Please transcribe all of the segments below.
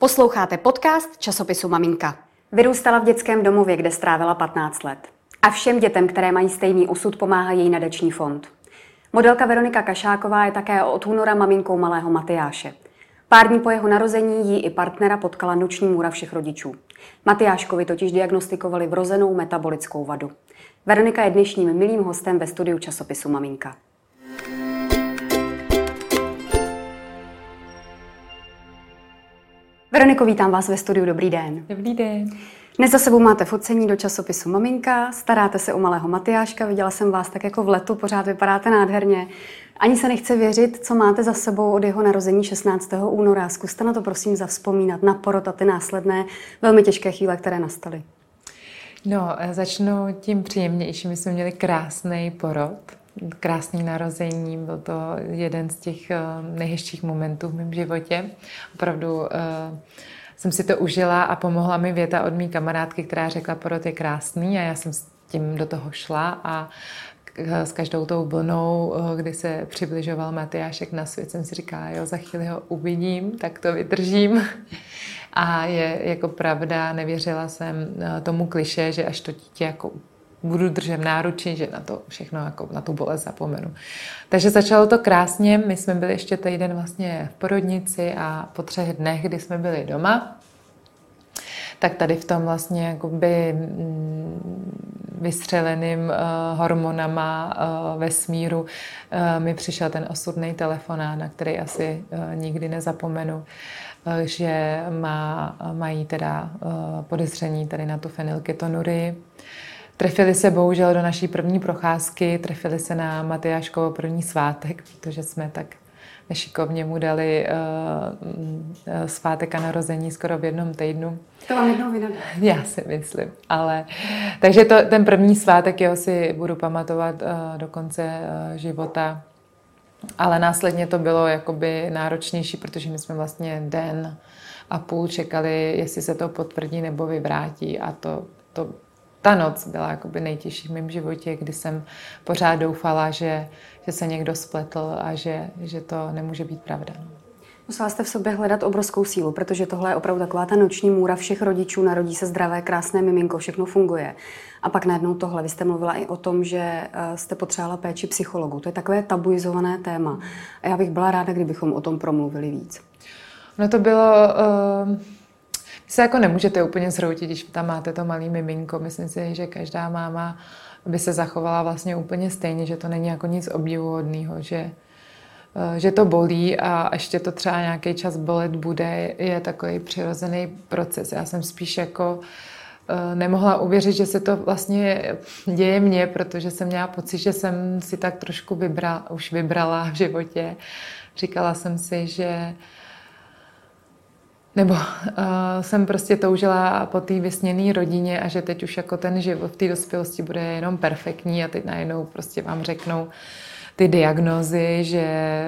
Posloucháte podcast časopisu Maminka. Vyrůstala v dětském domově, kde strávila 15 let. A všem dětem, které mají stejný osud, pomáhá její nadační fond. Modelka Veronika Kašáková je také od února maminkou malého Matyáše. Pár dní po jeho narození jí i partnera potkala noční můra všech rodičů. Matyáškovi totiž diagnostikovali vrozenou metabolickou vadu. Veronika je dnešním milým hostem ve studiu časopisu Maminka. Veroniko, vítám vás ve studiu. Dobrý den. Dobrý den. Dnes za sebou máte focení do časopisu Maminka, staráte se o malého Matyáška, viděla jsem vás tak jako v letu, pořád vypadáte nádherně. Ani se nechce věřit, co máte za sebou od jeho narození 16. února. Zkuste na to prosím zavzpomínat, na porod a ty následné velmi těžké chvíle, které nastaly. No, začnu tím příjemnějším. My jsme měli krásný porod, krásný narození. Byl to jeden z těch eh, nejhezčích momentů v mém životě. Opravdu eh, jsem si to užila a pomohla mi věta od mý kamarádky, která řekla, porod je krásný a já jsem s tím do toho šla a s každou tou vlnou, eh, kdy se přibližoval Matyášek na svět, jsem si říkala, jo, za chvíli ho uvidím, tak to vydržím. A je jako pravda, nevěřila jsem tomu kliše, že až to dítě jako budu držet v náruči, že na to všechno, jako na tu bolest zapomenu. Takže začalo to krásně, my jsme byli ještě týden vlastně v porodnici a po třech dnech, kdy jsme byli doma, tak tady v tom vlastně jakoby mm, vystřeleným uh, hormonama uh, vesmíru uh, mi přišel ten osudný telefonát, na který asi uh, nikdy nezapomenu, uh, že má, mají teda uh, podezření tady na tu fenylketonurii. Trefili se bohužel do naší první procházky, trefili se na Matyáškovo první svátek, protože jsme tak nešikovně mu dali uh, svátek a narození skoro v jednom týdnu. To vám jednou vynadá. Já si myslím, ale... Takže to, ten první svátek jeho si budu pamatovat uh, do konce uh, života. Ale následně to bylo jakoby náročnější, protože my jsme vlastně den a půl čekali, jestli se to potvrdí nebo vyvrátí a to, to ta noc byla jakoby nejtěžší v mém životě, kdy jsem pořád doufala, že, že se někdo spletl a že, že to nemůže být pravda. Musela jste v sobě hledat obrovskou sílu, protože tohle je opravdu taková ta noční můra všech rodičů, narodí se zdravé, krásné miminko, všechno funguje. A pak najednou tohle. Vy jste mluvila i o tom, že eh, jste potřebovala péči psychologu. To je takové tabuizované téma. A já bych byla ráda, kdybychom o tom promluvili víc. No to bylo... Uh se jako nemůžete úplně zhroutit, když tam máte to malý miminko. Myslím si, že každá máma by se zachovala vlastně úplně stejně, že to není jako nic obdivuhodného, že, eh, že to bolí a ještě to třeba nějaký čas bolet bude, je takový přirozený proces. Já jsem spíš jako eh, nemohla uvěřit, že se to vlastně děje mně, protože jsem měla pocit, že jsem si tak trošku vybra, už vybrala v životě. Říkala jsem si, že nebo uh, jsem prostě toužila po té vysněné rodině a že teď už jako ten život v té dospělosti bude jenom perfektní a teď najednou prostě vám řeknou ty diagnózy, že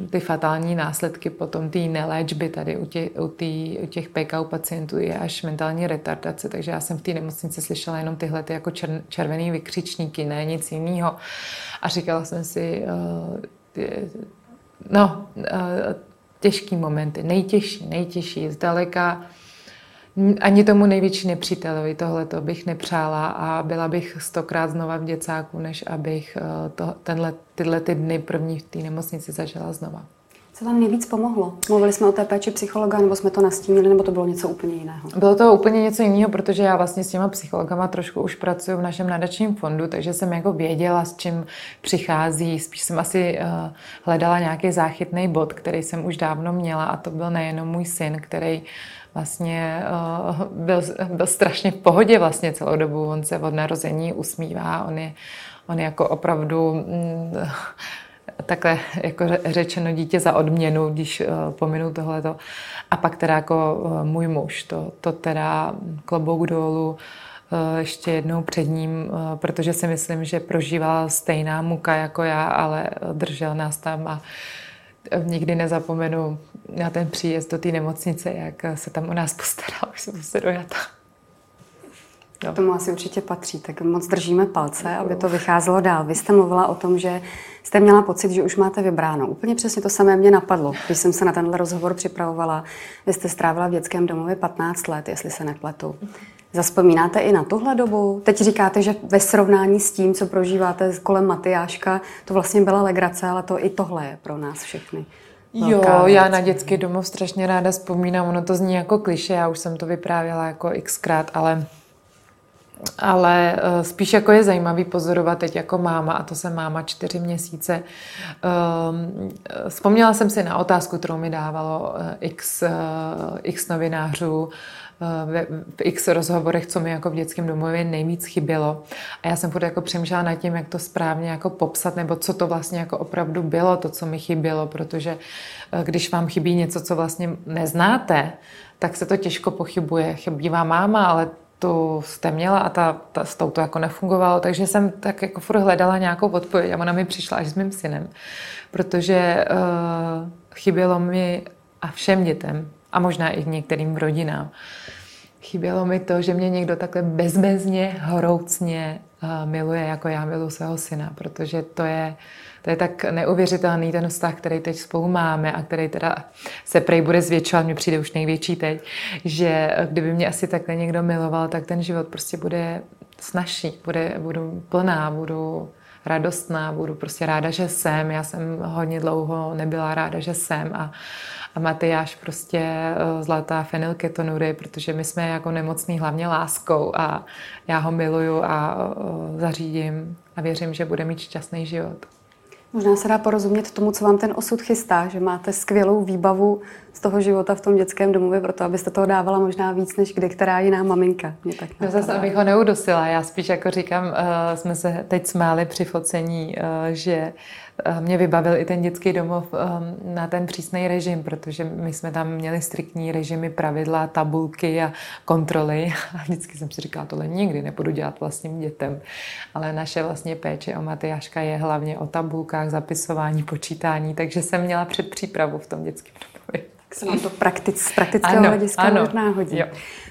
uh, ty fatální následky potom té neléčby tady u, tě, u, tý, u těch PKU pacientů je až mentální retardace, takže já jsem v té nemocnici slyšela jenom tyhle ty jako čer, červený vykřičníky, ne nic jiného. A říkala jsem si, uh, ty, no, těžký momenty, nejtěžší, nejtěžší, zdaleka ani tomu největší nepřítelovi tohle to bych nepřála a byla bych stokrát znova v děcáku, než abych eh, to, tenhle, tyhle ty dny první v té nemocnici zažila znova. Co vám nejvíc pomohlo? Mluvili jsme o té péči psychologa, nebo jsme to nastínili, nebo to bylo něco úplně jiného? Bylo to úplně něco jiného, protože já vlastně s těma psychologama trošku už pracuji v našem nadačním fondu, takže jsem jako věděla, s čím přichází. Spíš jsem asi uh, hledala nějaký záchytný bod, který jsem už dávno měla a to byl nejenom můj syn, který vlastně uh, byl, byl strašně v pohodě vlastně celou dobu. On se od narození usmívá, on je, on je jako opravdu... Mm, takhle jako řečeno dítě za odměnu, když uh, pominu tohleto. A pak teda jako uh, můj muž, to, to teda klobouk dolů, uh, ještě jednou před ním, protože si myslím, že prožíval stejná muka jako já, ale držel nás tam a nikdy nezapomenu na ten příjezd do té nemocnice, jak se tam o nás postaral, už jsem se dojata. Jo. Tomu asi určitě patří, tak moc držíme palce, aby to vycházelo dál. Vy jste mluvila o tom, že jste měla pocit, že už máte vybráno. Úplně přesně to samé mě napadlo, když jsem se na tenhle rozhovor připravovala. Vy jste strávila v dětském domově 15 let, jestli se nepletu. Zaspomínáte i na tuhle dobu? Teď říkáte, že ve srovnání s tím, co prožíváte kolem Matyáška, to vlastně byla legrace, ale to i tohle je pro nás všechny. Jo, věc. já na dětský domov strašně ráda vzpomínám. Ono to zní jako kliše, já už jsem to vyprávěla jako xkrát, ale ale eh, spíš jako je zajímavý pozorovat teď jako máma, a to jsem máma čtyři měsíce. Ehm, vzpomněla jsem si na otázku, kterou mi dávalo eh, x, eh, x novinářů v x rozhovorech, co mi jako v dětském domově nejvíc chybělo. A já jsem furt jako přemýšlela nad tím, jak to správně jako popsat, nebo co to vlastně jako opravdu bylo, to, co mi chybělo, protože když vám chybí něco, co vlastně neznáte, tak se to těžko pochybuje. Chybí vám máma, ale tu jste měla a ta, ta, s tou to jako nefungovalo, takže jsem tak jako furt hledala nějakou odpověď a ona mi přišla až s mým synem, protože uh, chybělo mi a všem dětem a možná i některým rodinám, chybělo mi to, že mě někdo takhle bezbezně, horoucně miluje, jako já miluji svého syna, protože to je to je tak neuvěřitelný ten vztah, který teď spolu máme a který teda se prej bude zvětšovat, mi přijde už největší teď, že kdyby mě asi takhle někdo miloval, tak ten život prostě bude snažší, bude, budu plná, budu radostná, budu prostě ráda, že jsem. Já jsem hodně dlouho nebyla ráda, že jsem a, a Matyáš prostě eh, zlatá fenylketonury, protože my jsme jako nemocní hlavně láskou a já ho miluju a eh, zařídím a věřím, že bude mít šťastný život. Možná se dá porozumět tomu, co vám ten osud chystá, že máte skvělou výbavu z toho života v tom dětském domově, proto abyste toho dávala možná víc než kdy která jiná maminka. Mě tak no zase, abych ho neudosila. Já spíš jako říkám, uh, jsme se teď smáli při focení, uh, že uh, mě vybavil i ten dětský domov um, na ten přísný režim, protože my jsme tam měli striktní režimy, pravidla, tabulky a kontroly. A vždycky jsem si říkala, tohle nikdy nebudu dělat vlastním dětem. Ale naše vlastně péče o Matyáška je hlavně o tabulkách, zapisování, počítání, takže jsem měla předpřípravu v tom dětském domově se nám to praktic, z praktického ano, hlediska ano. možná hodí. Jo.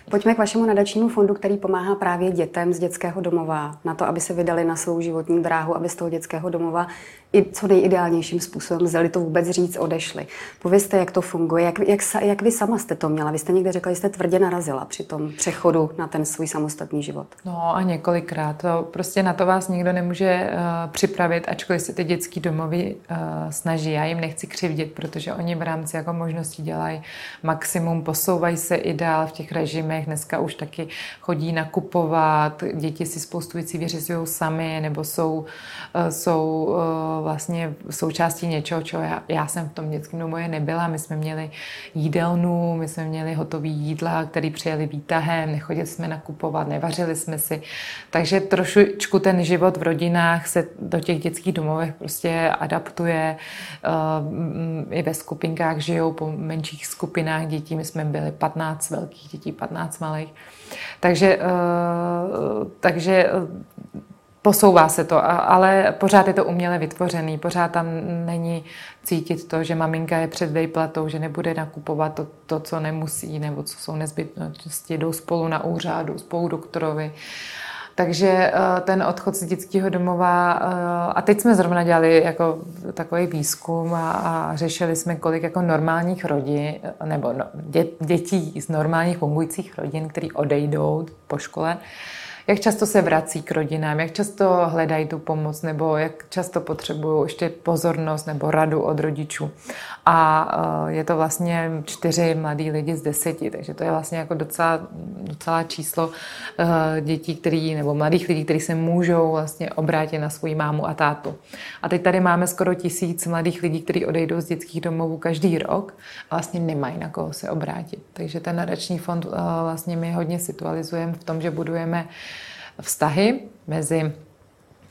Pojďme k vašemu nadačnímu fondu, který pomáhá právě dětem z dětského domova na to, aby se vydali na svou životní dráhu, aby z toho dětského domova i co nejideálnějším způsobem vzali to vůbec říct, odešli. Povězte, jak to funguje, jak, jak, jak vy sama jste to měla. Vy jste někde řekla, že jste tvrdě narazila při tom přechodu na ten svůj samostatný život. No a několikrát. To prostě na to vás nikdo nemůže uh, připravit, ačkoliv se ty dětský domovy uh, snaží. Já jim nechci křivdit, protože oni v rámci jako možností dělají maximum, posouvají se i dál v těch režimech. Dneska už taky chodí nakupovat, děti si spoustu věcí vyřizují sami, nebo jsou, uh, jsou uh, vlastně součástí něčeho, čeho já, já jsem v tom dětském domově nebyla. My jsme měli jídelnu, my jsme měli hotový jídla, který přijeli výtahem, nechodili jsme nakupovat, nevařili jsme si. Takže trošičku ten život v rodinách se do těch dětských domovech prostě adaptuje. I ve skupinkách žijou po menších skupinách dětí. My jsme byli 15 velkých dětí, 15 malých. Takže, takže posouvá se to, ale pořád je to uměle vytvořený, pořád tam není cítit to, že maminka je před vejplatou, že nebude nakupovat to, to co nemusí, nebo co jsou nezbytnosti, jdou spolu na úřadu, spolu doktorovi. Takže eh, ten odchod z dětského domova, eh, a teď jsme zrovna dělali jako takový výzkum a, a řešili jsme, kolik jako normálních rodin, nebo no, dě, dětí z normálních fungujících rodin, který odejdou po škole, jak často se vrací k rodinám, jak často hledají tu pomoc, nebo jak často potřebují ještě pozornost nebo radu od rodičů. A eh, je to vlastně čtyři mladí lidi z deseti, takže to je vlastně jako docela, docela číslo eh, dětí, který, nebo mladých lidí, kteří se můžou vlastně obrátit na svoji mámu a tátu. A teď tady máme skoro tisíc mladých lidí, kteří odejdou z dětských domovů každý rok a vlastně nemají na koho se obrátit. Takže ten nadační fond eh, vlastně my hodně situalizujeme v tom, že budujeme vztahy mezi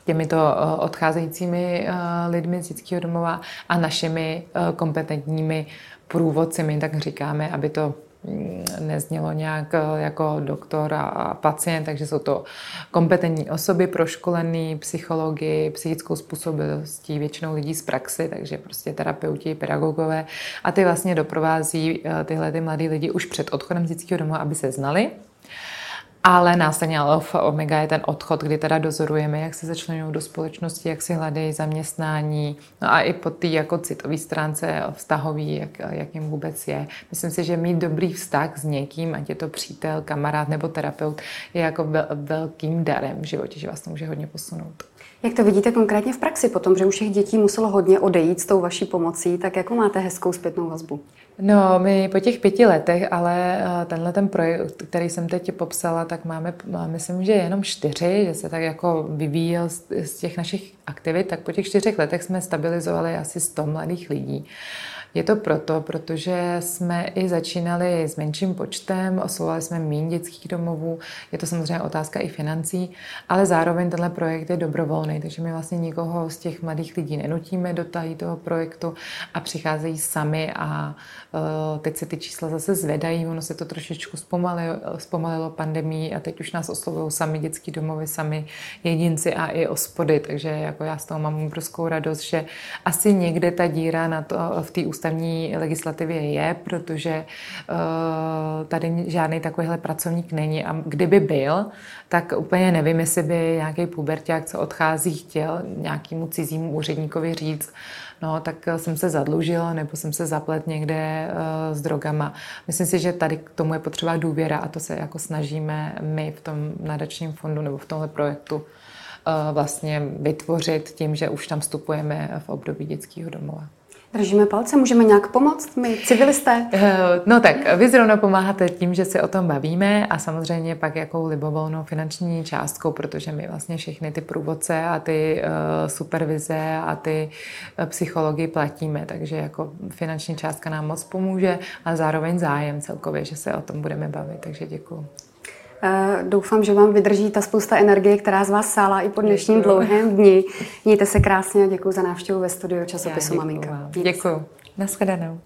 těmito eh, odcházejícími eh, lidmi z dětského domova a našimi eh, kompetentními průvodci, my tak říkáme, aby to mm, neznělo nějak jako doktor a pacient, takže jsou to kompetentní osoby, proškolený psychologi, psychickou způsobilostí, většinou lidí z praxi, takže prostě terapeuti, pedagogové. A ty vlastně doprovází tyhle ty mladý lidi už před odchodem z dětského domova, aby se znali ale následně alfa omega je ten odchod, kdy teda dozorujeme, jak se začlenují do společnosti, jak si hledají zaměstnání, no a i po té jako citové stránce vztahový, jak, jak jim vůbec je. Myslím si, že mít dobrý vztah s někým, ať je to přítel, kamarád nebo terapeut, je jako velkým darem v životě, že vás to může hodně posunout. Jak to vidíte konkrétně v praxi potom, že už těch dětí muselo hodně odejít s tou vaší pomocí, tak jako máte hezkou zpětnou vazbu? No, my po těch pěti letech, ale eh, tenhle ten projekt, který jsem teď popsala, tak máme, myslím, že jenom čtyři, že se tak jako vyvíjel z těch našich aktivit, tak po těch čtyřech letech jsme stabilizovali asi 100 mladých lidí. Je to proto, protože jsme i začínali s menším počtem, oslovovali jsme méně dětských domovů, je to samozřejmě otázka i financí, ale zároveň tenhle projekt je dobrovolný, takže my vlastně nikoho z těch mladých lidí nenutíme do toho projektu a přicházejí sami a uh, teď se ty čísla zase zvedají, ono se to trošičku zpomalilo, zpomalilo pandemí a teď už nás oslovují sami dětský domovy, sami jedinci a i ospody, takže jako já z toho mám obrovskou radost, že asi někde ta díra na to, v té ústavní legislativě je, protože uh, tady žádný takovýhle pracovník není a kdyby byl, tak úplně nevím, jestli by nějaký puberták, co odchází, chtěl nějakému cizímu úředníkovi říct, no tak jsem se zadlužila nebo jsem se zaplet někde uh, s drogama. Myslím si, že tady k tomu je potřeba důvěra a to se jako snažíme my v tom nadačním fondu nebo v tomhle projektu vlastně vytvořit tím, že už tam vstupujeme v období dětského domova. Držíme palce, můžeme nějak pomoct, my civilisté? Eh, no tak, vy zrovna pomáháte tím, že se o tom bavíme a samozřejmě pak jakou libovolnou finanční částkou, protože my vlastně všechny ty průvodce a ty uh, supervize a ty uh, psychologi platíme, takže jako finanční částka nám moc pomůže a zároveň zájem celkově, že se o tom budeme bavit, takže děkuji. Eh, doufám, že vám vydrží ta spousta energie, která z vás sála i po dnešním děkuju. dlouhém dni. Mějte se krásně a děkuji za návštěvu ve studiu časopisu Maminka. Děkuji. Naschledanou.